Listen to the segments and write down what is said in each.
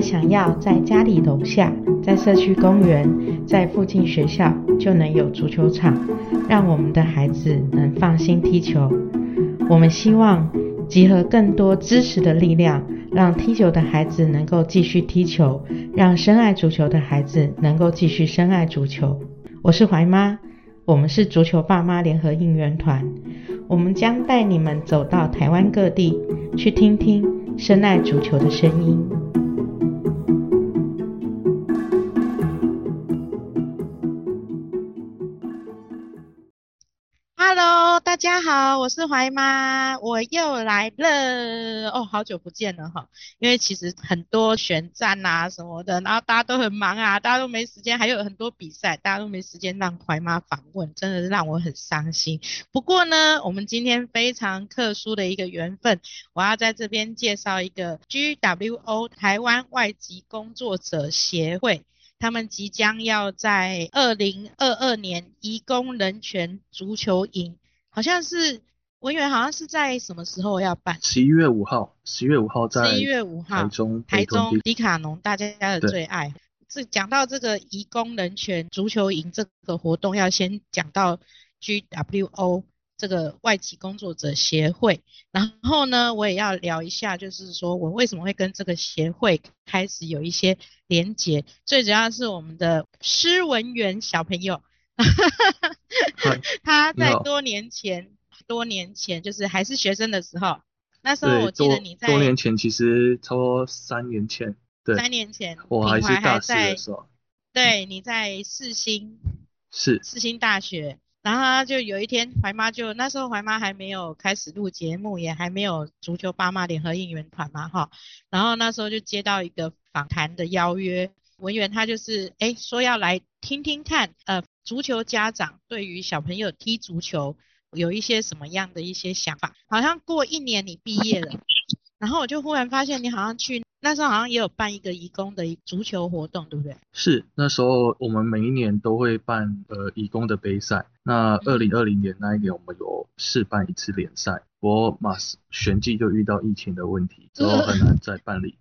们想要在家里楼下、在社区公园、在附近学校就能有足球场，让我们的孩子能放心踢球。我们希望集合更多支持的力量，让踢球的孩子能够继续踢球，让深爱足球的孩子能够继续深爱足球。我是怀妈，我们是足球爸妈联合应援团，我们将带你们走到台湾各地，去听听深爱足球的声音。家好，我是怀妈，我又来了哦，好久不见了哈。因为其实很多选战啊什么的，然后大家都很忙啊，大家都没时间，还有很多比赛，大家都没时间让怀妈访问，真的是让我很伤心。不过呢，我们今天非常特殊的一个缘分，我要在这边介绍一个 GWO 台湾外籍工作者协会。他们即将要在二零二二年移工人权足球营，好像是文员，好像是在什么时候要办？十一月五号，十一月五号在十一月五号台中台中迪卡侬大家的最爱。这讲到这个移工人权足球营这个活动，要先讲到 GWO。这个外籍工作者协会，然后呢，我也要聊一下，就是说我为什么会跟这个协会开始有一些连结。最主要是我们的施文员小朋友，他在多年前，多年前就是还是学生的时候，那时候我记得你在多年前，其实差不多三年前，对，三年前我还是大四的时候，对，你在世新，是世新大学。然后他就有一天，怀妈就那时候怀妈还没有开始录节目，也还没有足球爸妈联合应援团嘛，哈。然后那时候就接到一个访谈的邀约，文员他就是哎说要来听听看，呃，足球家长对于小朋友踢足球有一些什么样的一些想法。好像过一年你毕业了，然后我就忽然发现你好像去。那时候好像也有办一个义工的足球活动，对不对？是，那时候我们每一年都会办呃义工的杯赛。那二零二零年那一年我们有试办一次联赛，不过马上旋即就遇到疫情的问题，之后很难再办理。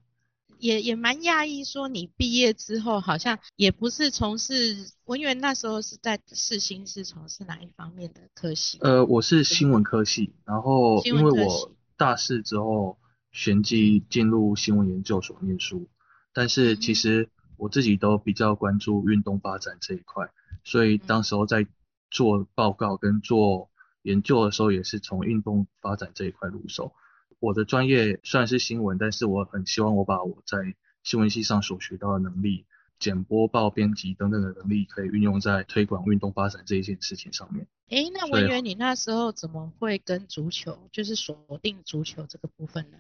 也也蛮讶异，说你毕业之后好像也不是从事文员，那时候是在世新是从事哪一方面的科系？呃，我是新闻科系，然后因为我大四之后。旋即进入新闻研究所念书，但是其实我自己都比较关注运动发展这一块，所以当时候在做报告跟做研究的时候，也是从运动发展这一块入手。我的专业虽然是新闻，但是我很希望我把我在新闻系上所学到的能力，剪播报、编辑等等的能力，可以运用在推广运动发展这一件事情上面。诶，那文员，你那时候怎么会跟足球，就是锁定足球这个部分呢？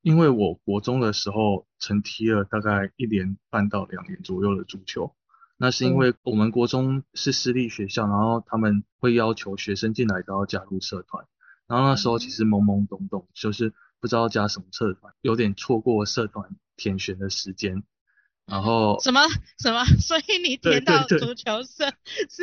因为我国中的时候曾踢了大概一年半到两年左右的足球，那是因为我们国中是私立学校，然后他们会要求学生进来都要加入社团，然后那时候其实懵懵懂懂，就是不知道加什么社团，有点错过社团填选的时间。然后什么什么，所以你填到足球社，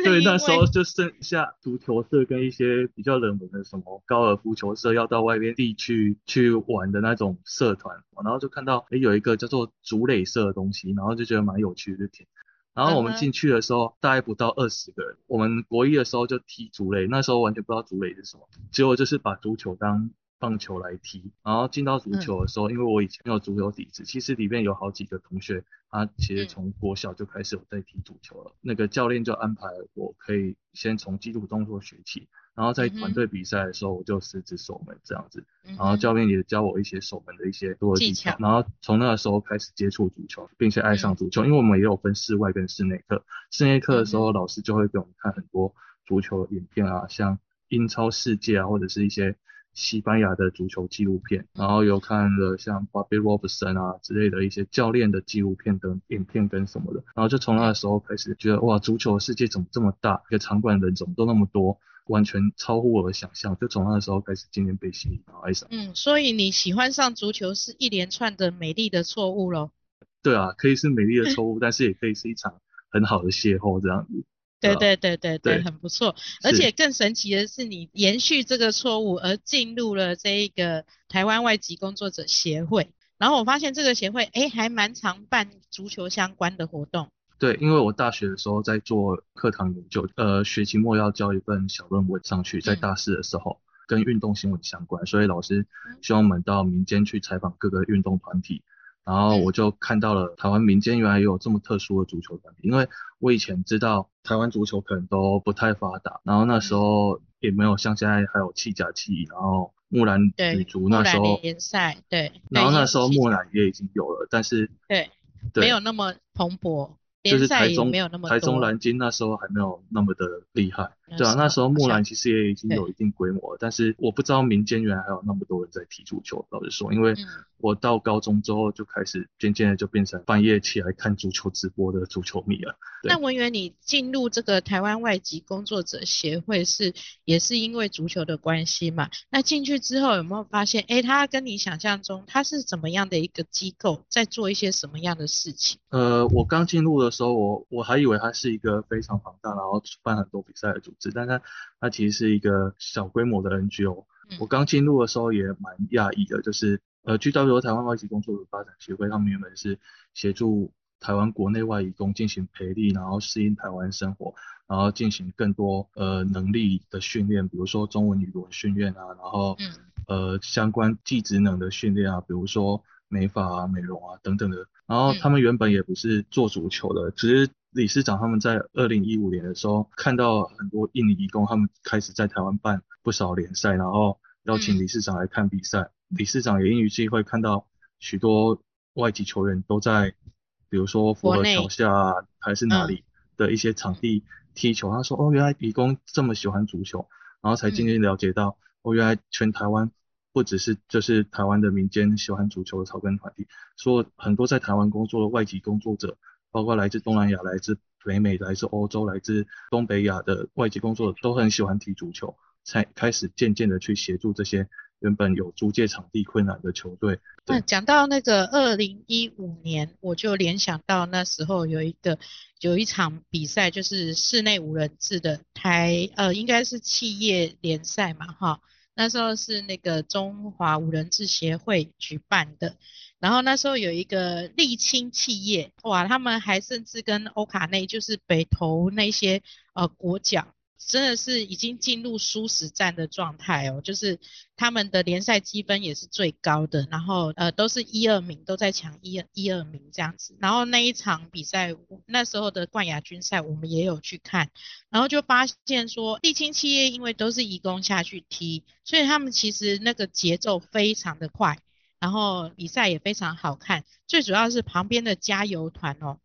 对，那时候就剩下足球社跟一些比较冷门的什么高尔夫球社，要到外边地区去玩的那种社团，然后就看到诶有一个叫做竹垒社的东西，然后就觉得蛮有趣的填。然后我们进去的时候大概不到二十个人，我们国一的时候就踢足垒，那时候完全不知道足垒是什么，结果就是把足球当。棒球来踢，然后进到足球的时候，因为我以前没有足球底子，其实里面有好几个同学，他其实从国小就开始有在踢足球了。那个教练就安排我可以先从基础动作学起，然后在团队比赛的时候，我就十指守门这样子。然后教练也教我一些守门的一些多技巧，然后从那个时候开始接触足球，并且爱上足球。因为我们也有分室外跟室内课，室内课的时候，老师就会给我们看很多足球影片啊，像英超世界啊，或者是一些。西班牙的足球纪录片，然后有看了像 Bobby Robson 啊之类的一些教练的纪录片等影片跟什么的，然后就从那个时候开始觉得哇，足球世界怎么这么大，一个场馆人怎么都那么多，完全超乎我的想象。就从那个时候开始，渐渐被吸引，爱上。嗯，所以你喜欢上足球是一连串的美丽的错误喽？对啊，可以是美丽的错误，但是也可以是一场很好的邂逅这样子。对对对对对，很不错。而且更神奇的是，你延续这个错误而进入了这一个台湾外籍工作者协会。然后我发现这个协会哎还蛮常办足球相关的活动。对，因为我大学的时候在做课堂研究，呃，学期末要交一份小论文上去，在大四的时候跟运动新闻相关，所以老师希望我们到民间去采访各个运动团体，然后我就看到了台湾民间原来也有这么特殊的足球团体，因为我以前知道台湾足球可能都不太发达，然后那时候也没有像现在还有气甲气，然后木兰女足那时候联赛，对，然后那时候木兰也已经有了，但是对，没有那么蓬勃。就是台中么台中蓝鲸那时候还没有那么的厉害，对啊，那时候木兰其实也已经有一定规模了，但是我不知道民间原来还有那么多人在踢足球，老实说，因为我到高中之后就开始渐渐的就变成半夜起来看足球直播的足球迷了。那文员，你进入这个台湾外籍工作者协会是也是因为足球的关系嘛？那进去之后有没有发现，哎，他跟你想象中他是怎么样的一个机构，在做一些什么样的事情？呃，我刚进入的时候，我我还以为他是一个非常庞大，然后办很多比赛的组织，但它它其实是一个小规模的 NGO。我刚进入的时候也蛮讶异的，就是呃，GW 台湾外籍工作者发展协会，他们原本是协助。台湾国内外移工进行培力，然后适应台湾生活，然后进行更多呃能力的训练，比如说中文语文训练啊，然后呃相关技职能的训练啊，比如说美发啊、美容啊等等的。然后他们原本也不是做足球的，只是理事长他们在二零一五年的时候看到很多印尼移工，他们开始在台湾办不少联赛，然后邀请理事长来看比赛。理事长也因于机会看到许多外籍球员都在。比如说福和桥下还是哪里的一些场地踢球，他说哦，原来义工这么喜欢足球，然后才渐渐了解到，哦，原来全台湾不只是就是台湾的民间喜欢足球的草根团体，说很多在台湾工作的外籍工作者，包括来自东南亚、来自北美、来自欧洲、来自东北亚的外籍工作者，都很喜欢踢足球，才开始渐渐的去协助这些。原本有租借场地困难的球队。那讲到那个二零一五年，我就联想到那时候有一个有一场比赛，就是室内五人制的台呃，应该是企业联赛嘛，哈。那时候是那个中华五人制协会举办的，然后那时候有一个沥青企业，哇，他们还甚至跟欧卡内就是北投那些呃国脚。真的是已经进入殊死战的状态哦，就是他们的联赛积分也是最高的，然后呃都是一二名都在抢一二一二名这样子，然后那一场比赛那时候的冠亚军赛我们也有去看，然后就发现说沥青企业因为都是移工下去踢，所以他们其实那个节奏非常的快，然后比赛也非常好看，最主要是旁边的加油团哦。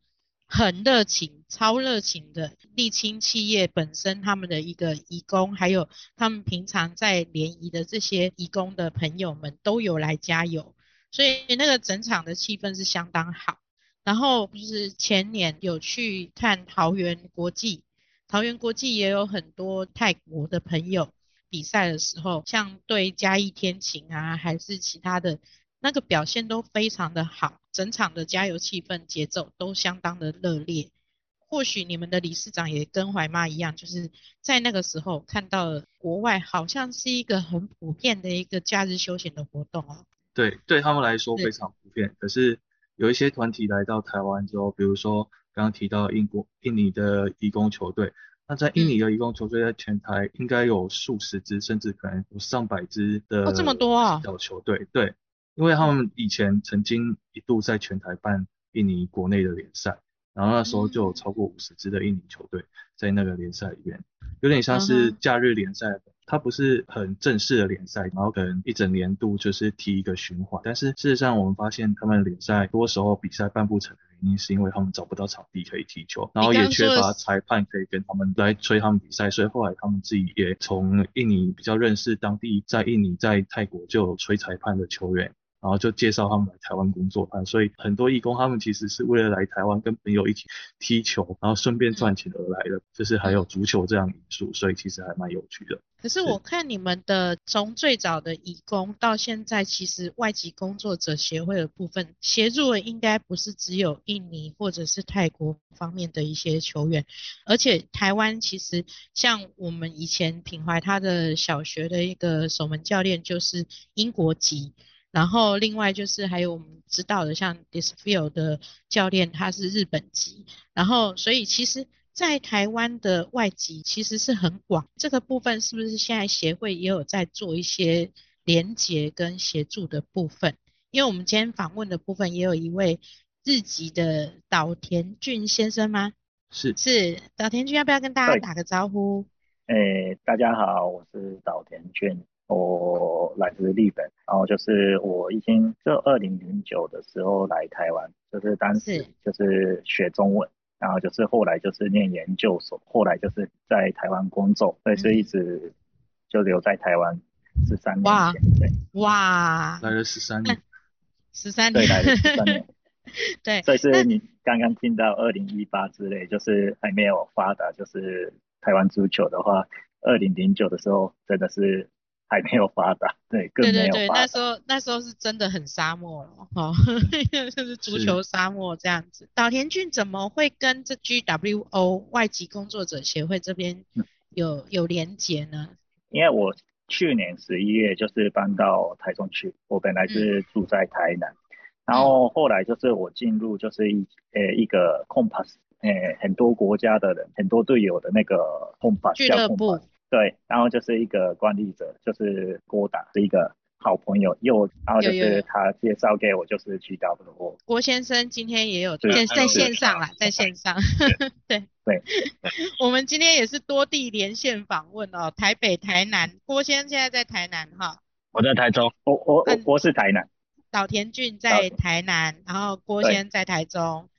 很热情，超热情的沥青企业本身，他们的一个义工，还有他们平常在联谊的这些义工的朋友们都有来加油，所以那个整场的气氛是相当好。然后就是前年有去看桃园国际，桃园国际也有很多泰国的朋友比赛的时候，像对嘉义天晴啊，还是其他的。那个表现都非常的好，整场的加油气氛节奏都相当的热烈。或许你们的理事长也跟怀妈一样，就是在那个时候看到了国外好像是一个很普遍的一个假日休闲的活动哦。对，对他们来说非常普遍。可是有一些团体来到台湾之后，比如说刚刚提到英国、印尼的义工球队，那在印尼的义工球队在全台应该有数十支，甚至可能有上百支的哦，这么多啊小球队，对。因为他们以前曾经一度在全台办印尼国内的联赛，然后那时候就有超过五十支的印尼球队在那个联赛里面，有点像是假日联赛，它不是很正式的联赛，然后可能一整年度就是踢一个循环。但是事实上我们发现他们联赛多时候比赛办不成的原因，是因为他们找不到场地可以踢球，然后也缺乏裁判可以跟他们来吹他们比赛，所以后来他们自己也从印尼比较认识当地在印尼在泰国就有吹裁判的球员。然后就介绍他们来台湾工作，所以很多义工他们其实是为了来台湾跟朋友一起踢球，然后顺便赚钱而来的，就是还有足球这样因素，所以其实还蛮有趣的。可是我看你们的从最早的义工到现在，其实外籍工作者协会的部分协助的应该不是只有印尼或者是泰国方面的一些球员，而且台湾其实像我们以前品怀他的小学的一个守门教练就是英国籍。然后另外就是还有我们知道的，像 Disfield 的教练他是日本籍，然后所以其实，在台湾的外籍其实是很广，这个部分是不是现在协会也有在做一些连结跟协助的部分？因为我们今天访问的部分也有一位日籍的岛田俊先生吗？是是，岛田俊要不要跟大家打个招呼？诶，大家好，我是岛田俊，我来自日本，然后就是我已经就二零零九的时候来台湾，就是当时就是学中文，然后就是后来就是念研究所，后来就是在台湾工作，所以是一直就留在台湾十三年前，对，哇，来了十三年，十三年，对，来了十三年。对，所以是你刚刚听到二零一八之类，就是还没有发达，就是台湾足球的话，二零零九的时候真的是还没有发达，对，更没有发达。对对对，那时候那时候是真的很沙漠了，哈，就是足球沙漠这样子。岛田俊怎么会跟这 GWO 外籍工作者协会这边有有连结呢？因为我去年十一月就是搬到台中去，我本来是住在台南。然后后来就是我进入就是一呃一个 Compass，呃很多国家的人，很多队友的那个 Compass 俱乐部，对，然后就是一个管理者，就是郭达是一个好朋友，又然后就是他介绍给我就是 GW。郭先生今天也有在在线上啦，在线上，对对，我们今天也是多地连线访问哦，台北、台南，郭先生现在在台南哈，我在台中，我我我是台南。岛田俊在台南，然后郭先在台中，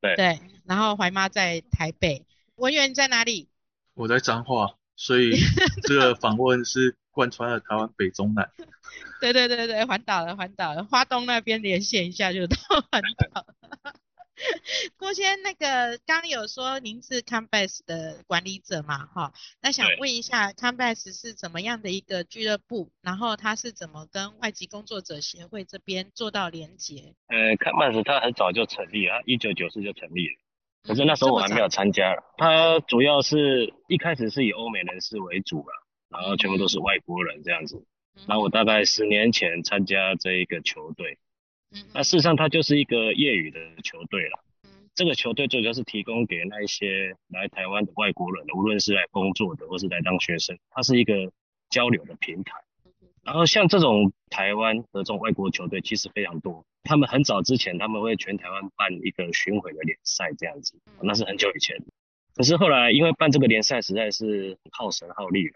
对对，然后怀妈在台北，文员在哪里？我在彰化，所以 这个访问是贯穿了台湾北中南。对对对对，环岛了环岛了，花东那边连线一下就到环岛。郭先，那个刚刚有说您是 Combase 的管理者嘛？哈，那想问一下，Combase 是怎么样的一个俱乐部？然后它是怎么跟外籍工作者协会这边做到连接？呃，Combase 它很早就成立了，一九九四就成立了，可是那时候我还没有参加。它主要是一开始是以欧美人士为主了，然后全部都是外国人这样子。然后我大概十年前参加这一个球队。那事实上，它就是一个业余的球队了。这个球队最主要是提供给那一些来台湾的外国人，无论是来工作的或是来当学生，它是一个交流的平台。然后像这种台湾的这种外国球队其实非常多，他们很早之前他们会全台湾办一个巡回的联赛这样子，那是很久以前。可是后来因为办这个联赛实在是耗神耗力了。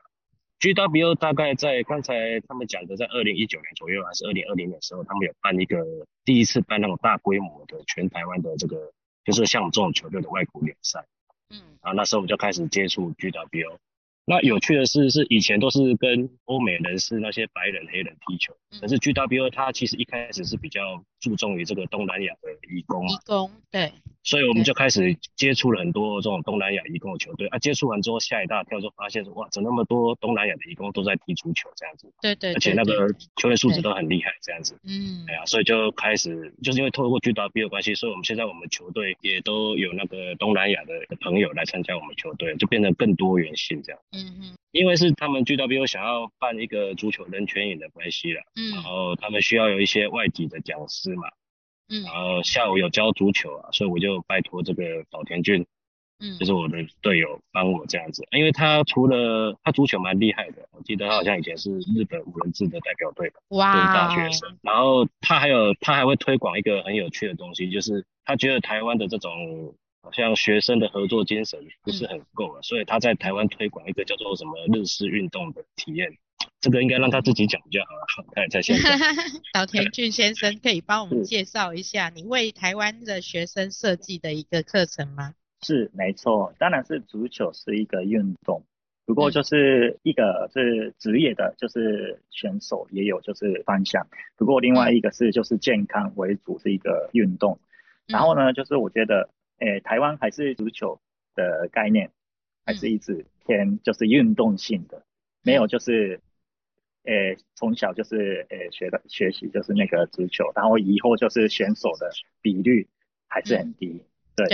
GWO 大概在刚才他们讲的，在二零一九年左右还是二零二零年的时候，他们有办一个第一次办那种大规模的全台湾的这个，就是像我们这种球队的外国联赛。嗯，然后那时候我们就开始接触 GWO。那有趣的是，是以前都是跟欧美人士那些白人黑人踢球，可是 GWO 它其实一开始是比较注重于这个东南亚的移工。移工，对。所以我们就开始接触了很多这种东南亚移工的球队啊，接触完之后吓一大跳，就发现说哇，怎么那么多东南亚的移工都在踢足球这样子？对对。而且那个球员素质都很厉害这样子。嗯。哎呀，所以就开始就是因为透过 GWO 的关系，所以我们现在我们球队也都有那个东南亚的朋友来参加我们球队，就变得更多元性这样。嗯嗯。因为是他们 GWO 想要办一个足球人权影的关系了，嗯。然后他们需要有一些外籍的讲师嘛。嗯，然后下午有教足球啊，所以我就拜托这个岛田俊，嗯，就是我的队友帮我这样子，因为他除了他足球蛮厉害的，我记得他好像以前是日本五人制的代表队吧，哇，大学生。然后他还有他还会推广一个很有趣的东西，就是他觉得台湾的这种好像学生的合作精神不是很够了，所以他在台湾推广一个叫做什么日式运动的体验。这个应该让他自己讲比较好了。在在线上，岛田俊先生可以帮我 们介绍一下你为台湾的学生设计的一个课程吗？是，没错，当然是足球是一个运动，不过就是一个是职业的，就是选手也有就是方向，不过另外一个是就是健康为主是一个运动。然后呢，就是我觉得，诶，台湾还是足球的概念，还是一直偏就是运动性的，没有就是。诶，从小就是诶学的学习就是那个足球，然后以后就是选手的比率还是很低，对，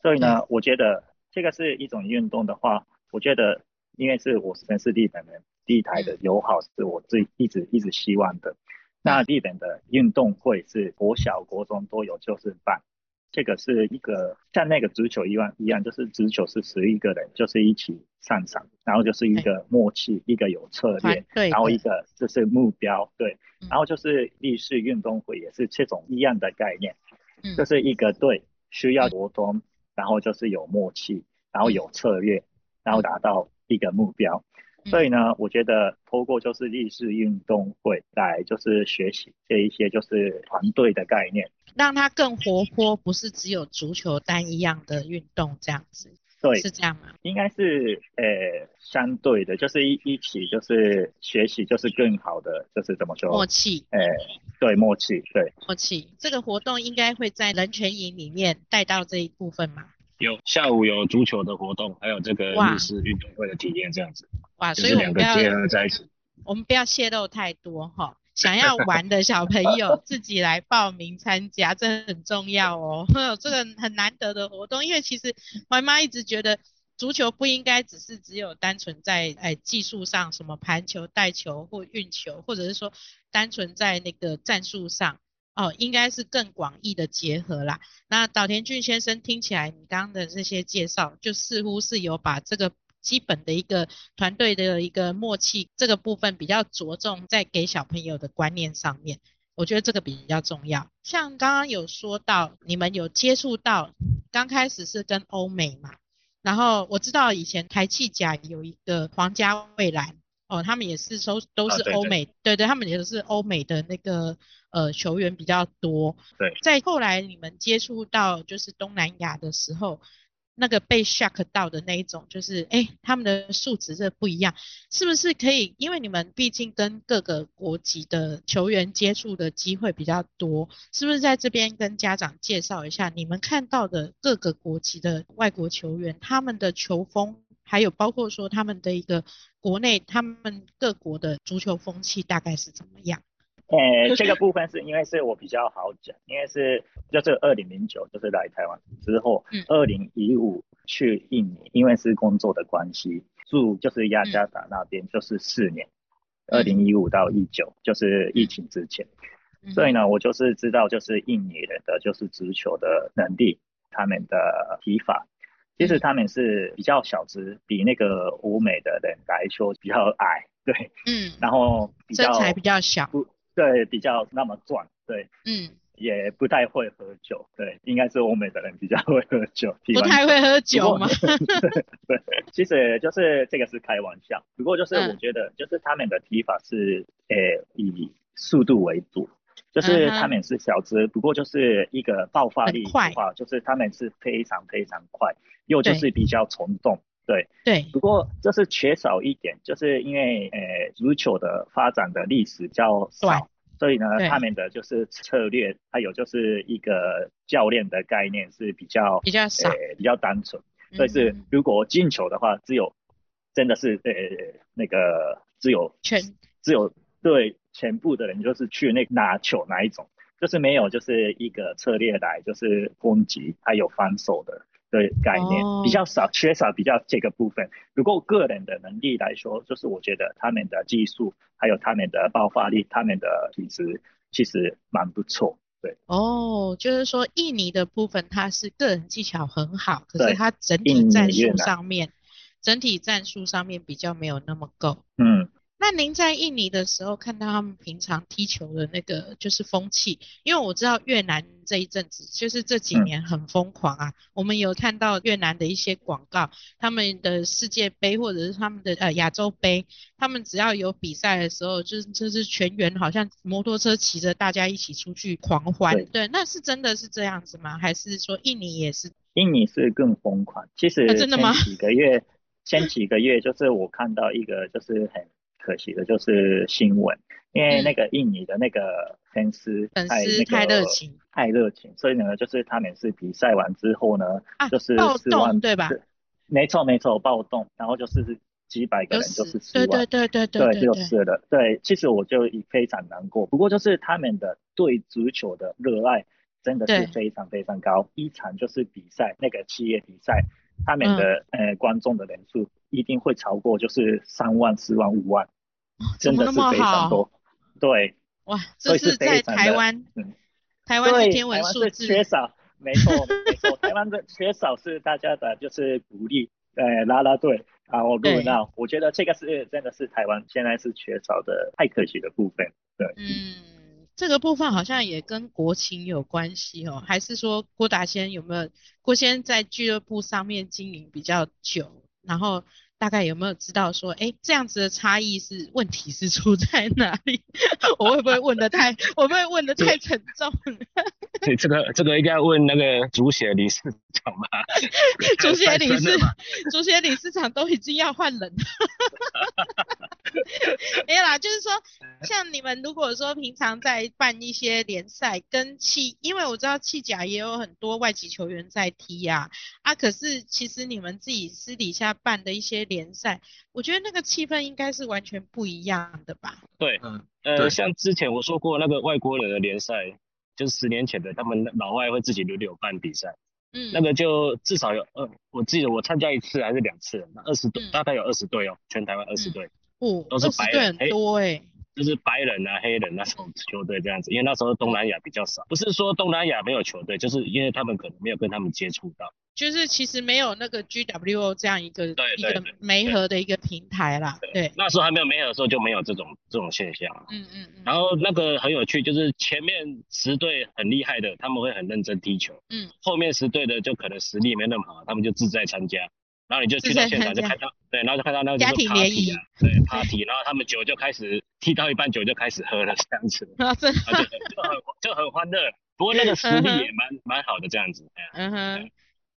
所以呢，我觉得这个是一种运动的话，我觉得因为是我是城市地本人，地台的友好是我最一直一直希望的。那日本的运动会是国小、国中都有就是办。这个是一个像那个足球一样一样，就是足球是十一个人，就是一起上场，然后就是一个默契，一个有策略，对，然后一个就是目标，对，然后就是立式运动会也是这种一样的概念，就是一个队需要活动，然后就是有默契，然后有策略，然后达到一个目标。所以呢，我觉得透过就是立式运动会来就是学习这一些就是团队的概念。让它更活泼，不是只有足球单一样的运动这样子，对，是这样吗？应该是呃相对的，就是一一起就是学习，就是更好的，就是怎么说？默契，呃，对，默契，对，默契。这个活动应该会在人权营里面带到这一部分吗？有，下午有足球的活动，还有这个日式运动会的体验这样子。哇，所以我们不要在一起，我们不要泄露太多哈。想要玩的小朋友 自己来报名参加，这很重要哦。这个很难得的活动，因为其实怀妈一直觉得足球不应该只是只有单纯在哎技术上，什么盘球、带球或运球，或者是说单纯在那个战术上哦，应该是更广义的结合啦。那岛田俊先生听起来，你刚刚的这些介绍，就似乎是有把这个。基本的一个团队的一个默契，这个部分比较着重在给小朋友的观念上面，我觉得这个比较重要。像刚刚有说到，你们有接触到，刚开始是跟欧美嘛，然后我知道以前台气甲有一个皇家蔚蓝，哦，他们也是收都是欧美，对对，他们也是欧美的那个呃球员比较多。对，在后来你们接触到就是东南亚的时候。那个被 shock 到的那一种，就是哎，他们的素质这不一样，是不是可以？因为你们毕竟跟各个国籍的球员接触的机会比较多，是不是在这边跟家长介绍一下，你们看到的各个国籍的外国球员，他们的球风，还有包括说他们的一个国内，他们各国的足球风气大概是怎么样？呃，这个 部分是因为是我比较好讲，因为是就是二零零九就是来台湾之后，二零一五去印尼，因为是工作的关系，住就是雅加达那边就是四年，二零一五到一九就是疫情之前，所以呢，我就是知道就是印尼人的就是足球的能力，他们的踢法，其实他们是比较小只，比那个欧美的人来说比较矮，对，嗯，然后身材比较小。对，比较那么壮，对，嗯，也不太会喝酒，对，应该是欧美的人比较会喝酒，不太会喝酒吗？对，其实就是这个是开玩笑，不过就是我觉得就是他们的踢法是，呃，以速度为主，就是他们是小只，不过就是一个爆发力的话，就是他们是非常非常快，又就是比较冲动。对。对，不过就是缺少一点，就是因为呃足球的发展的历史较少，所以呢他们的就是策略还有就是一个教练的概念是比较比较少，比较单纯。所以是如果进球的话，只有真的是呃那个只有全。只有对全部的人就是去那拿球哪一种，就是没有就是一个策略来就是攻击还有防守的。的概念比较少，缺少比较这个部分。如果个人的能力来说，就是我觉得他们的技术，还有他们的爆发力，他们的体质其实蛮不错。对，哦，就是说印尼的部分，它是个人技巧很好，可是它整体战术上面，整体战术上面比较没有那么够。嗯。那您在印尼的时候看到他们平常踢球的那个就是风气，因为我知道越南这一阵子就是这几年很疯狂啊。我们有看到越南的一些广告，他们的世界杯或者是他们的呃亚洲杯，他们只要有比赛的时候，就是就是全员好像摩托车骑着，大家一起出去狂欢。对，那是真的是这样子吗？还是说印尼也是？印尼是更疯狂。其实真的吗？几个月，前几个月就是我看到一个就是很。可惜的就是新闻，因为那个印尼的那个粉丝粉丝太热情，太热情，所以呢，就是他们是比赛完之后呢，就是暴动对吧？没错没错，暴动，然后就是几百个人就是死亡，对对对对对，就是的，对，其实我就非常难过，不过就是他们的对足球的热爱真的是非常非常高，一场就是比赛那个企业比赛，他们的呃观众的人数一定会超过就是三万四万五万。真的是非常多，对，哇，这是在台湾，嗯。台湾是，天文数字，缺少，没错 没错，台湾的缺少是大家的就是鼓励，呃，拉拉队啊，我对录闹，我觉得这个是真的是台湾现在是缺少的，太可惜的部分。对，嗯，这个部分好像也跟国情有关系哦，还是说郭达先有没有郭先在俱乐部上面经营比较久，然后大概有没有知道说，哎，这样子的差异是问题是出在哪里？我会不会问的太，我会不会问的太沉重？对，这个这个应该问那个足协理事长吧。足协理事足协理事长都已经要换人了。没有啦，就是说，像你们如果说平常在办一些联赛，跟气，因为我知道气甲也有很多外籍球员在踢呀、啊，可是其实你们自己私底下办的一些联赛，我觉得那个气氛应该是完全不一样的吧？对，嗯，呃，像之前我说过那个外国人的联赛，就是十年前的，他们老外会自己轮流办比赛，嗯，那个就至少有呃，我记得我参加一次还是两次，那二十队嗯大概有二十队哦，全台湾二十嗯队，哦，都是二十队很白人很多哎、就是白人啊、黑人那种球队这样子，因为那时候东南亚比较少，不是说东南亚没有球队，就是因为他们可能没有跟他们接触到。就是其实没有那个 GWO 这样一个一个媒合的一个平台啦，对，那时候还没有没有的时候就没有这种这种现象。嗯嗯嗯，然后那个很有趣，就是前面十队很厉害的，他们会很认真踢球，嗯，后面十队的就可能实力没那么好，他们就自在参加。然后你就去到现场就看到，对，然后就看到那个家就是庭联谊啊，对 party，然后他们酒就开始踢到一半酒就开始喝了这样子，啊，真的，啊就就很就很欢乐。不过那个实力也蛮蛮好的这样子，嗯哼。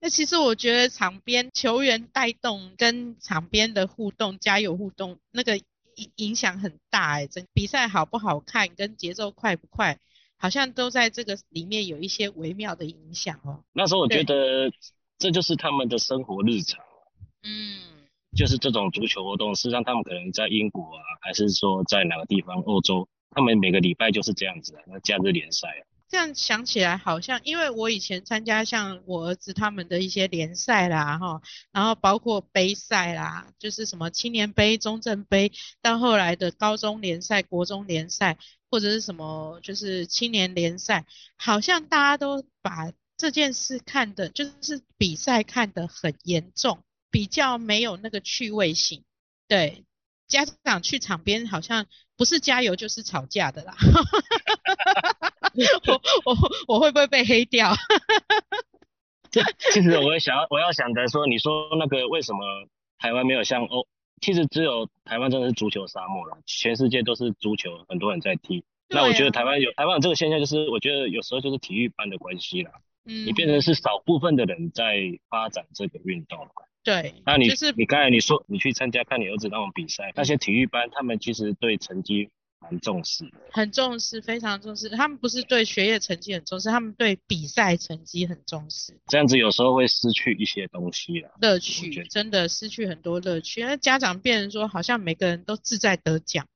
那其实我觉得场边球员带动跟场边的互动、加油互动，那个影影响很大哎、整比赛好不好看跟节奏快不快，好像都在这个里面有一些微妙的影响哦。那时候我觉得这就是他们的生活日常。嗯，就是这种足球活动，事实上他们可能在英国啊，还是说在哪个地方欧洲，他们每个礼拜就是这样子啊，那假日联赛啊，这样想起来好像，因为我以前参加像我儿子他们的一些联赛啦，哈，然后包括杯赛啦，就是什么青年杯、中正杯，到后来的高中联赛、国中联赛，或者是什么就是青年联赛，好像大家都把这件事看的，就是比赛看得很严重，比较没有那个趣味性。对，家长去场边好像不是加油就是吵架的啦。我我我会不会被黑掉？这 其实我也想要我要想着说，你说那个为什么台湾没有像欧，其实只有台湾真的是足球沙漠了，全世界都是足球，很多人在踢。那我觉得台湾有台湾有这个现象，就是我觉得有时候就是体育班的关系啦，嗯，你变成是少部分的人在发展这个运动。对，那你就是你刚才你说你去参加看你儿子那种比赛，那些体育班他们其实对成绩蛮重视的。很重视，非常重视。他们不是对学业成绩很重视，他们对比赛成绩很重视。这样子有时候会失去一些东西了。乐趣真的失去很多乐趣，那家长变成说好像每个人都志在得奖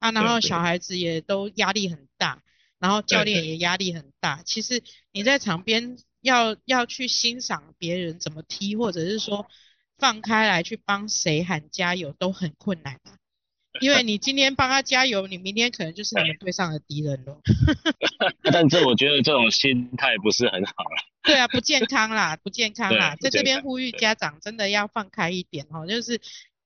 啊，然后小孩子也都压力很大，然后教对练也压力很大。其实你在场边要要去欣赏别人怎么踢，或者是说放开来去帮谁喊加油都很困难啊。因为你今天帮他加油，你明天可能就是你们队上的敌人了。但这我觉得这种心态不是很好啦。对啊，不健康啦，不健康啦，在这边呼吁家长真的要放开一点哦，就是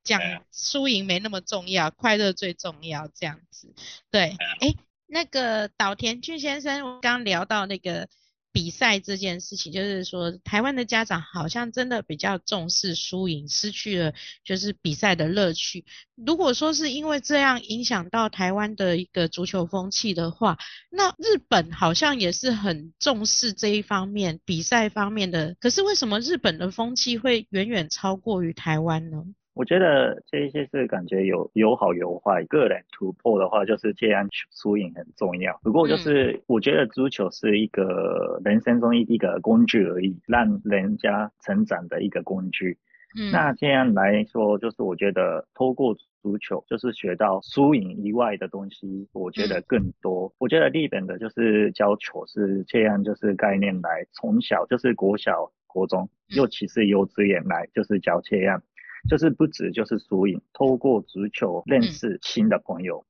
讲输赢没那么重要，快乐最重要这样子。对，啊哎，那个岛田俊先生，我刚聊到那个比赛这件事情，就是说台湾的家长好像真的比较重视输赢，失去了就是比赛的乐趣。如果说是因为这样影响到台湾的一个足球风气的话，那日本好像也是很重视这一方面比赛方面的，可是为什么日本的风气会远远超过于台湾呢？我觉得这一些是感觉有有好有坏，个人突破的话，就是这样输赢很重要。不过就是我觉得足球是一个人生中一一个工具而已，让人家成长的一个工具。嗯，那这样来说，就是我觉得透过足球，就是学到输赢以外的东西，我觉得更多。我觉得日本的就是教球是这样，就是概念来，从小就是国小、国中，嗯尤其是幼稚园来，就是教这样，就是不止就是输赢，透过足球认识新的朋友。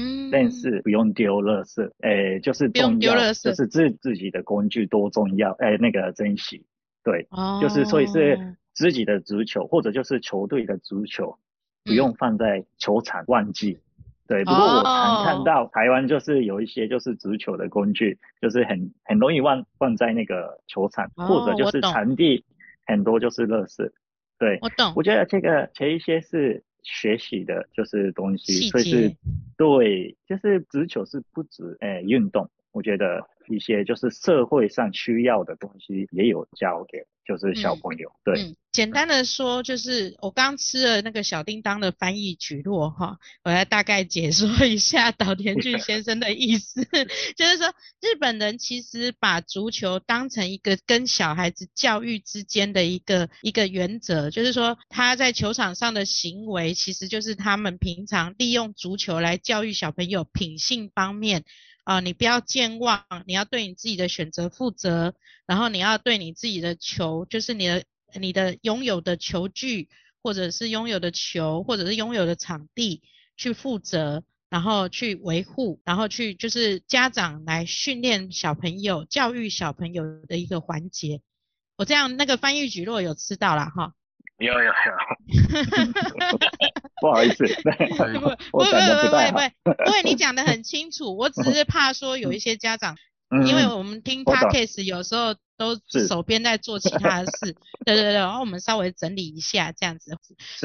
嗯，但是不用丢垃圾，诶，就是重要，就是自自己的工具多重要，诶，那个珍惜，对，哦，就是所以是自己的足球或者就是球队的足球，不嗯用放在球场忘记。对，不过我常哦看到台湾就是有一些就是足球的工具，就是很很容易忘忘在那个球场，哦或者就是场地很多就是垃圾。对，我懂。我，觉得这个前一些是学习的，就是东西，所以是对，就是足球是不止诶运动，我觉得一些就是社会上需要的东西也有教给就是小朋友，对，嗯，简单的说，就是我刚吃了那个小叮当的翻译举落哈，我来大概解说一下岛田俊先生的意思，就是说日本人其实把足球当成一个跟小孩子教育之间的一个一个原则，就是说他在球场上的行为，其实就是他们平常利用足球来教育小朋友品性方面。啊、你不要健忘，你要对你自己的选择负责，然后你要对你自己的球，就是你的你的拥有的球具，或者是拥有的球，或者是拥有的场地去负责，然后去维护，然后去就是家长来训练小朋友、教育小朋友的一个环节。我这样那个翻译举落有吃到啦哈，有有有，不好意思，我不不不不不不不，因为你讲的很清楚，我只是怕说有一些家长嗯因为我们听 podcast 有时候都手边在做其他的事，对对对，然后我们稍微整理一下这样子。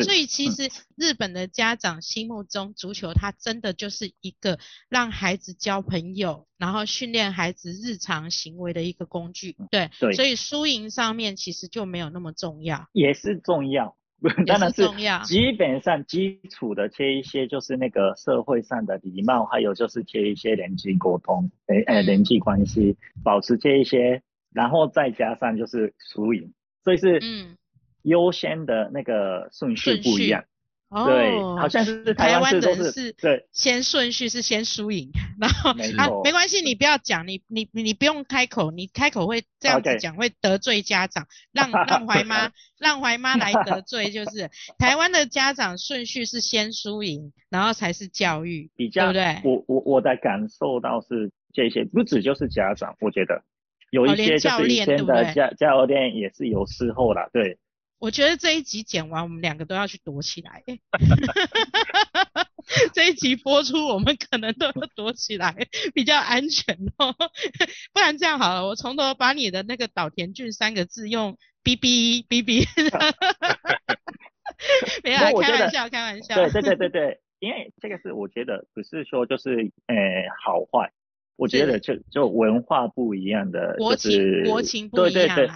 所以其嗯。实日本的家长心目中，足球它真的就是一个让孩子交朋友，然后训练孩子日常行为的一个工具。对，嗯对。所以输赢上面其实就没有那么重要，也是重要，也当然是。基本上基础的贴一些就是那个社会上的礼貌，还有就是贴一些人际沟通，诶诶嗯人际关系，保持这一些，然后再加上就是输赢，所以是嗯，优先的那个顺序不一样。对，哦，好像是台湾的人是对，先顺序是先输赢，然后啊没关系，你不要讲，你你你不用开口，你开口会这样子讲会得罪家长，让让怀妈让怀妈来得罪，就是 台湾的家长顺序是先输赢，然后才是教育，比较对不对？我我我的感受到是这些，不止就是家长，我觉得有哦一些教是以前练的教教练也是有事后啦，对，我觉得这一集剪完，我们两个都要去躲起来。这一集播出，我们可能都要躲起来，比较安全哦。不然这样好了，我从头把你的那个岛田俊三个字用哔哔哔哔。没有开玩笑，开玩笑。对对对对对，因为这个是我觉得不是说就是呃好坏，我觉得就就文化不一样的，国情就是国情不一样啊。对，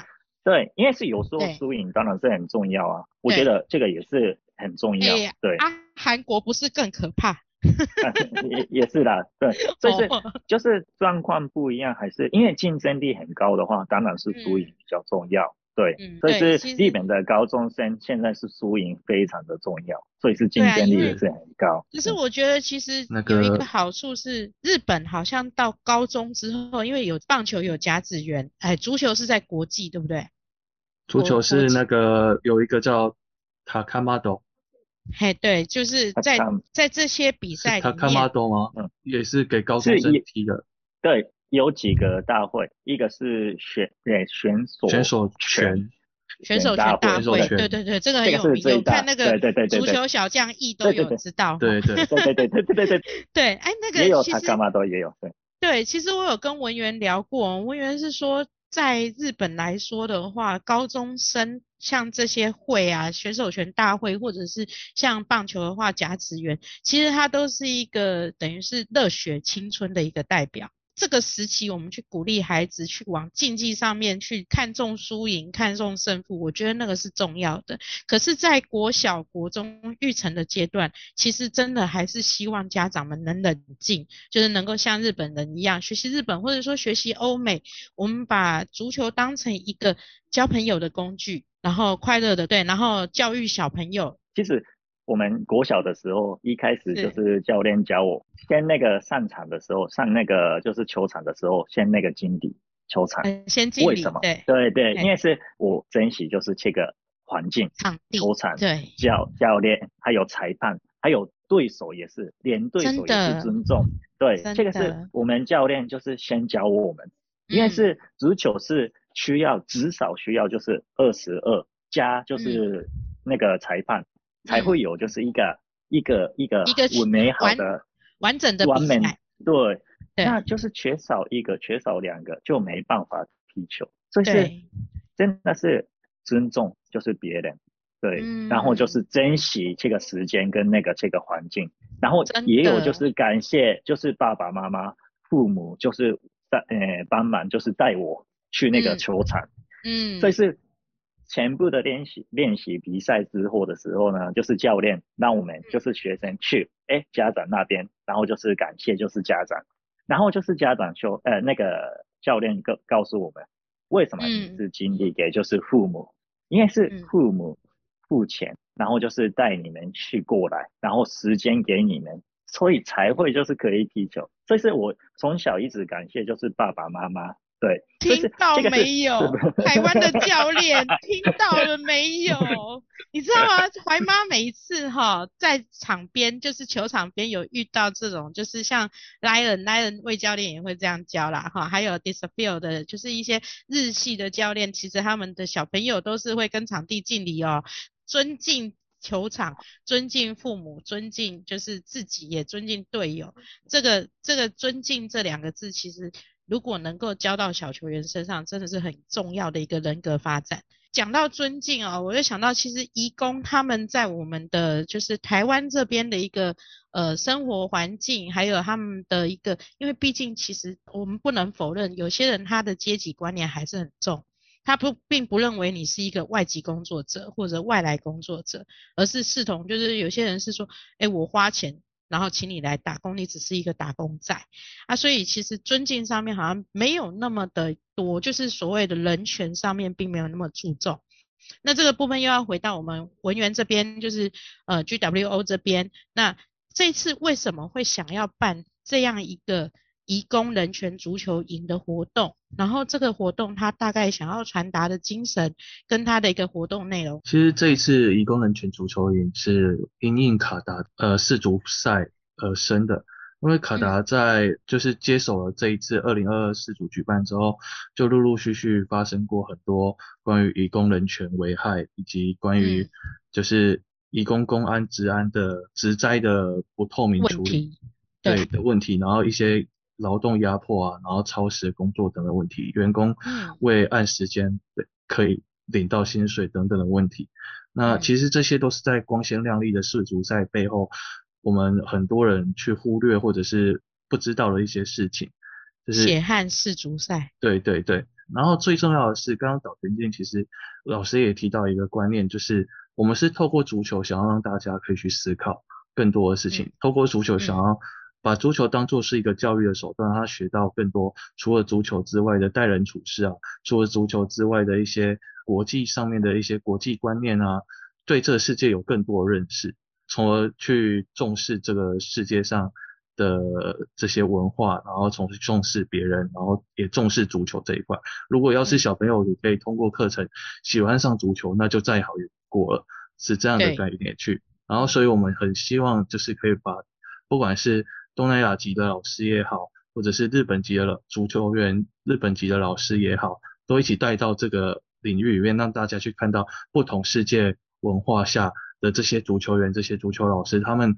因为是有时候输赢当然是很重要啊，我觉得这个也是很重要对，啊，韩国不是更可怕？也也是啦，对，所以是哦就是状况不一样，还是因为竞争力很高的话，当然是输赢比较重要。对，嗯所以是日本的高中生现在是输赢非常的重要，所以是竞争力也是很高。可是我觉得其实有一个个好处是，日本好像到高中之后，因为有棒球有甲子园，哎，足球是在国际，对不对？足球是那个有一个叫塔卡马多，嘿，对，就是在在这些比是赛里塔卡马面，多吗？嗯，也是给高中生踢的。对，有几个大会，一个是选对选手选手权选手大权大会，对对对，这个很这个有名，有看那个足球小将翼都有知道哈。对。对，对对对对对对对，对，哎，那也有个其实塔卡马多也有，对，对，其实我有跟文员聊过，文员是说，在日本来说的话，高中生像这些会啊，选手权大会，或者是像棒球的话，甲子园，其实它都是一个等于是热血青春的一个代表。这个时期，我们去鼓励孩子去往竞技上面去看重输赢、看重胜负，我觉得那个是重要的。可是，在国小、国中育成的阶段，其实真的还是希望家长们能冷静，就是能够像日本人一样学习日本，或者说学习欧美。我们把足球当成一个交朋友的工具，然后快乐的对，然后教育小朋友。其实我们国小的时候，一开始就是教练教我，先那个上场的时候，上那个就是球场的时候，先那个金底球场。呃，先敬礼为什么？对对对，因为是我珍惜就是这个环境、场地球场、对教教练，还有裁判，还有对手也是，连对手也是尊重。对，真这个是我们教练就是先教我们，因为嗯是足球是需要至少需要就是二十二加就是那个裁判、才会有就是一个一个一个一个很美好的完整的完美，对，那就是缺少一个缺少两个就没办法踢球，所以是，真的是尊重就是别人。对，嗯。然后就是珍惜这个时间跟那个这个环境，然后也有就是感谢就是爸爸妈妈、父母就是带呃帮忙就是带我去那个嗯。球场，嗯，所以是全部的练习练习比赛之后的时候呢，就是教练让我嗯。们就是学生去哎家长那边，然后就是感谢就是家长，然后就是家长说呃那个教练告告诉我们为什么是经历给就是父母，因为是嗯。父母付钱，然后就是带你们去过来，然后时间给你们，所以才会就是可以踢球。所以是我从小一直感谢就是爸爸妈妈，对，听到没有？台湾的 教练听到了没有？你知道吗？怀妈每一次哈在场边，就是球场边有遇到这种，就是像 Lion Lion 魏教练也会这样教啦哈，还有 Disappear 的，就是一些日系的教练，其实他们的小朋友都是会跟场地敬礼哦，尊敬。球场尊敬父母，尊敬就是自己，也尊敬队友。这个这个尊敬这两个字，其实如果能够教到小球员身上，真的是很重要的一个人格发展。讲到尊敬哦，我就想到其实移工他们在我们的就是台湾这边的一个呃生活环境，还有他们的一个，因为毕竟其实我们不能否认，有些人他的阶级观念还是很重。他不并不认为你是一个外籍工作者或者外来工作者，而是视同就是有些人是说，哎，我花钱然后请你来打工，你只是一个打工仔啊，所以其实尊敬上面好像没有那么的多，就是所谓的人权上面并没有那么注重。那这个部分又要回到我们文员这边，就是呃 GWO 这边，那这次为什么会想要办这样一个移工人权足球营的活动？然后这个活动它大概想要传达的精神跟它的一个活动内容，其实这一次移工人权足球营是因应卡达呃世足赛而生的，因为卡达在就是接手了这一次二零二二世足举办之后，就陆陆续续发生过很多关于移工人权危害以及关于嗯。就是移工公安治安的职灾的不透明处理问题，对。的问题，然后一些劳动压迫啊，然后超时工作等等问题，员工嗯。未按时间可以领到薪水等等的问题。那嗯其实这些都是在光鲜亮丽的世足赛背后，我们很多人去忽略或者是不知道的一些事情，就是血汗世足赛，对对对，然后最重要的是，刚刚岛田健其实老师也提到一个观念，就是我们是透过足球想要让大家可以去思考更多的事情，透过足球想要把足球当做是一个教育的手段，让他学到更多除了足球之外的待人处事啊，除了足球之外的一些国际上面的一些国际观念啊，对这个世界有更多的认识，从而去重视这个世界上的这些文化，然后从而重视别人，然后也重视足球这一块。如果要是小朋友你可以通过课程喜欢上足球，那就再好也不过了，是这样的概念去。然后，所以我们很希望就是可以把不管是东南亚籍的老师也好，或者是日本籍的足球员、日本籍的老师也好，都一起带到这个领域里面，让大家去看到不同世界文化下的这些足球员、这些足球老师，他们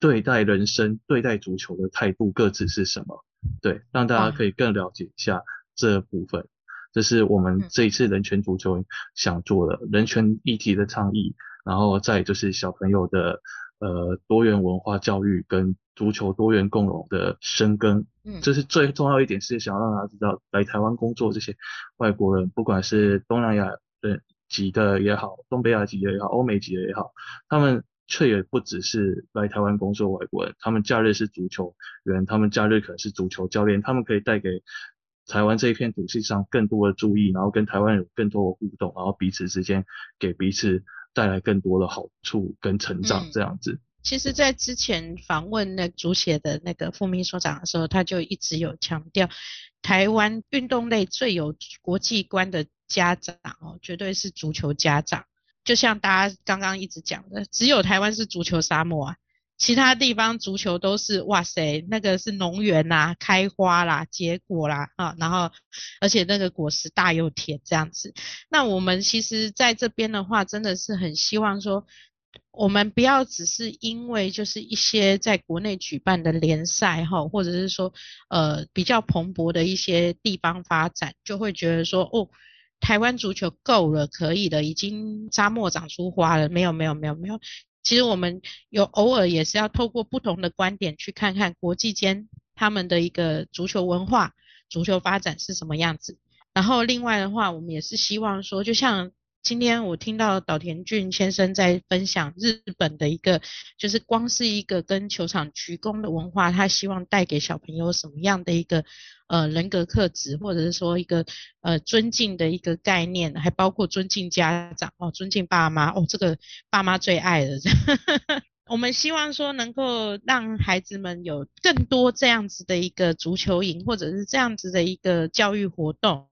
对待人生、对待足球的态度各自是什么？对，让大家可以更了解一下这部分。这是我们这一次人权足球想做的人权议题的倡议，然后再就是小朋友的呃多元文化教育跟足球多元共荣的深耕。嗯，这是最重要一点，是想要让大家知道，来台湾工作这些外国人，不管是东南亚人籍的也好，东北亚籍的也好，欧美籍的也好，他们却也不只是来台湾工作外国人，他们假日是足球员，他们假日可能是足球教练，他们可以带给台湾这一片土地上更多的注意，然后跟台湾有更多的互动，然后彼此之间给彼此带来更多的好处跟成长嗯，这样子。其实，在之前访问那足协的那个副秘书长的时候，他就一直有强调，台湾运动类最有国际观的家长哦，绝对是足球家长。就像大家刚刚一直讲的，只有台湾是足球沙漠啊，其他地方足球都是哇塞，那个是农园呐，开花啦，结果啦啊，然后而且那个果实大又甜这样子。那我们其实在这边的话，真的是很希望说，我们不要只是因为就是一些在国内举办的联赛哈，或者是说呃比较蓬勃的一些地方发展，就会觉得说哦，台湾足球够了，可以的，已经沙漠长出花了。没有没有没有没有。其实我们有偶尔也是要透过不同的观点去看看国际间他们的一个足球文化、足球发展是什么样子。然后另外的话，我们也是希望说，就像今天我听到岛田俊先生在分享日本的一个，就是光是一个跟球场鞠躬的文化，他希望带给小朋友什么样的一个。呃，人格特质，或者是说一个呃尊敬的一个概念，还包括尊敬家长哦，尊敬爸妈哦，这个爸妈最爱的。我们希望说能够让孩子们有更多这样子的一个足球营，或者是这样子的一个教育活动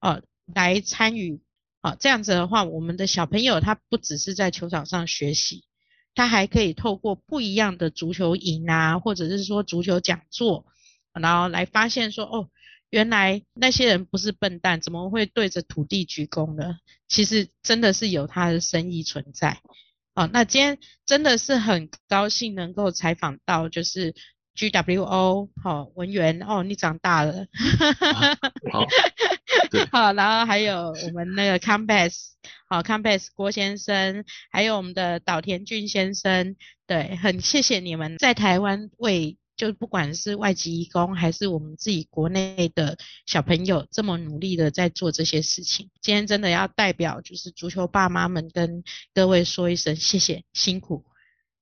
哦，来参与。哦，这样子的话，我们的小朋友他不只是在球场上学习，他还可以透过不一样的足球营啊，或者是说足球讲座。然后来发现说，哦，原来那些人不是笨蛋，怎么会对着土地鞠躬呢？其实真的是有他的深意存在。哦，那今天真的是很高兴能够采访到，就是 GWO 好文员哦，你长大了。好，好，然后还有我们那个 Compass 好 Campus 郭先生，还有我们的岛田俊先生，对，很谢谢你们在台湾为。就不管是外籍义工，还是我们自己国内的小朋友，这么努力的在做这些事情，今天真的要代表就是足球爸妈们跟各位说一声谢谢辛苦，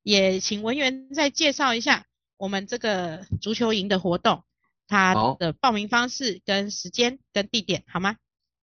也请文员再介绍一下我们这个足球营的活动，它的报名方式跟时间跟地点好吗？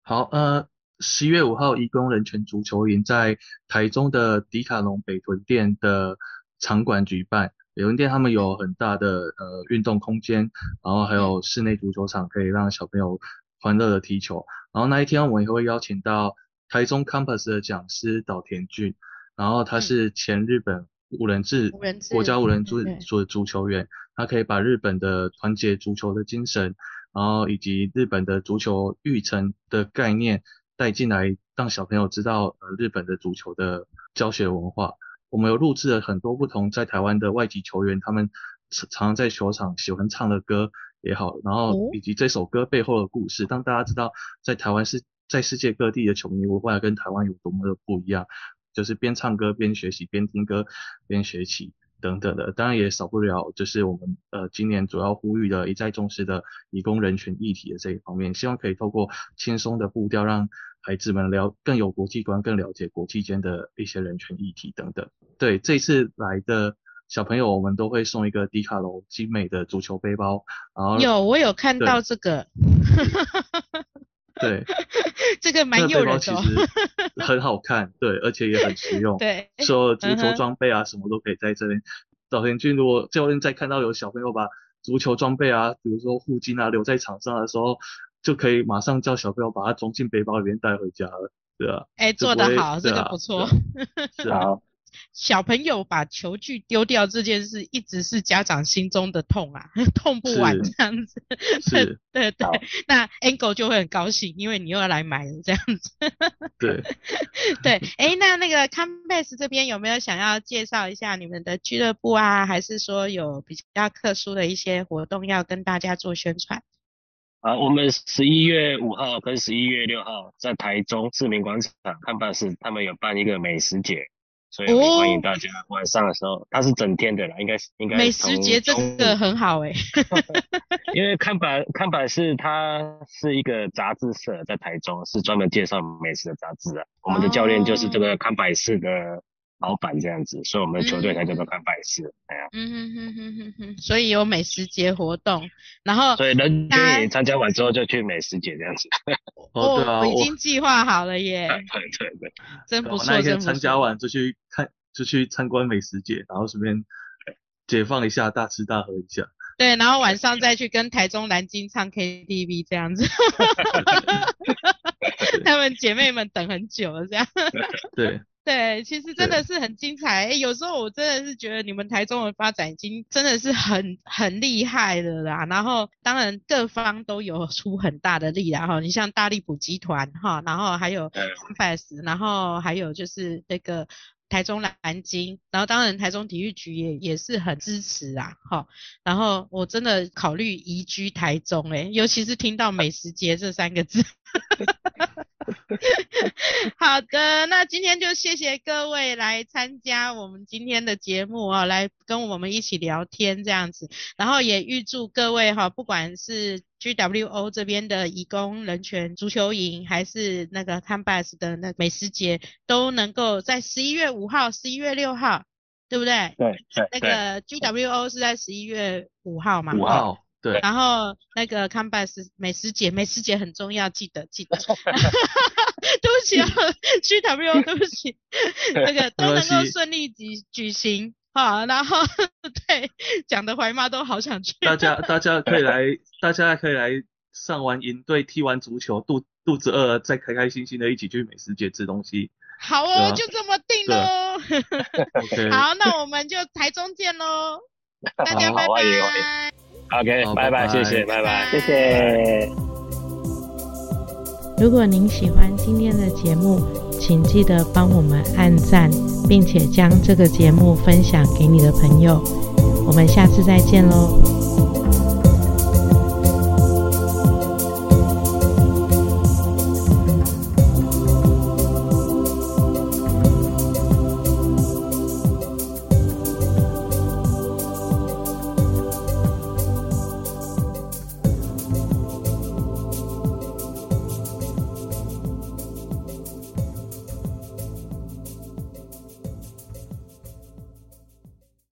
好，呃，十一月五号义工人权足球营在台中的迪卡侬北屯店的场馆举办。北屯店他们有很大的呃运动空间，然后还有室内足球场，可以让小朋友欢乐的踢球。然后那一天我们也会邀请到台中 Campus 的讲师岛田俊，然后他是前日本五人制国家五人制所足球员，他可以把日本的团结足球的精神，然后以及日本的足球育成的概念带进来，让小朋友知道呃日本的足球的教学文化。我们有录制了很多不同在台湾的外籍球员，他们常常在球场喜欢唱的歌也好，然后以及这首歌背后的故事，让大家知道在台湾是在世界各地的球迷文化跟台湾有多么的不一样，就是边唱歌边学习，边听歌边学习等等的。当然也少不了就是我们呃今年主要呼吁的一再重视的移工人权议题的这一方面，希望可以透过轻松的步调让。孩子们了更有国际观，更了解国际间的一些人权议题等等。对，这次来的小朋友，我们都会送一个迪卡侬精美的足球背包。然后有，我有看到这个。对，这个蛮诱人的。其实很好看，对，而且也很实用。对，所有足球装备啊，什么都可以在这边。早田君，如果教练在看到有小朋友把足球装备啊，比如说护巾啊，留在场上的时候。就可以马上叫小朋友把它装进背包里面带回家了，对啊。哎，做得好，这个不错。是啊。小朋友把球具丢掉这件事，一直是家长心中的痛啊，痛不完这样子。是。对对。那 Angle 就会很高兴，因为你又要来买了这样子。对。对，哎，那那个 Compass 这边有没有想要介绍一下你们的俱乐部啊？还是说有比较特殊的一些活动要跟大家做宣传？啊，我们十一月五号跟十一月六号在台中市民广场看办事，他们有办一个美食节，所以欢迎大家晚上的时候，它是整天的啦，应该是应该。美食节这个很好哎。因为看板看板是它是一个杂志社，在台中是专门介绍美食的杂志啊，我们的教练就是这个看板社的。老板这样子，所以我们的球队才叫做看百事，哎呀，嗯哼哼哼哼哼，所以有美食节活动，然后所以人可以参加完之后就去美食节这样子。哦，对啊，我已经计划好了耶。对对对，真不错，那一天参加完就去看，就去参观美食节，然后顺便解放一下，大吃大喝一下。对，然后晚上再去跟台中南京唱 KTV 这样子。他们姐妹们等很久了，这样。对。对，其实真的是很精彩。哎，有时候我真的是觉得你们台中的发展已经真的是很很厉害了啦。然后当然各方都有出很大的力啦哈。你像大力普集团哈，然后还有 FAS，然后还有就是那个台中蓝鲸，然后当然台中体育局也也是很支持啊哈。然后我真的考虑移居台中哎，尤其是听到美食节这三个字。好的，那今天就谢谢各位来参加我们今天的节目啊，来跟我们一起聊天这样子，然后也预祝各位哈，不管是 GWO 这边的义工人权足球营，还是那个 c a m b a s 的那美食节，都能够在十一月五号、十一月六号，对不对？对对。那个 GWO 是在十一月五号嘛？五号。对，然后那个 come back 是美食节，美食节很重要，记得记得。对不起啊，G W，对不起，那个都能够顺利举举行啊。然后对，讲的怀妈都好想去。大家大家可以来，大家可以来上完营队，踢完足球，肚肚子饿了，再开开心心的一起去美食节吃东西。好哦，就这么定喽。好，那我们就台中见喽。大家拜拜。OK，拜拜，谢谢，拜拜，谢谢。如果您喜欢今天的节目，请记得帮我们按赞，并且将这个节目分享给你的朋友。我们下次再见喽。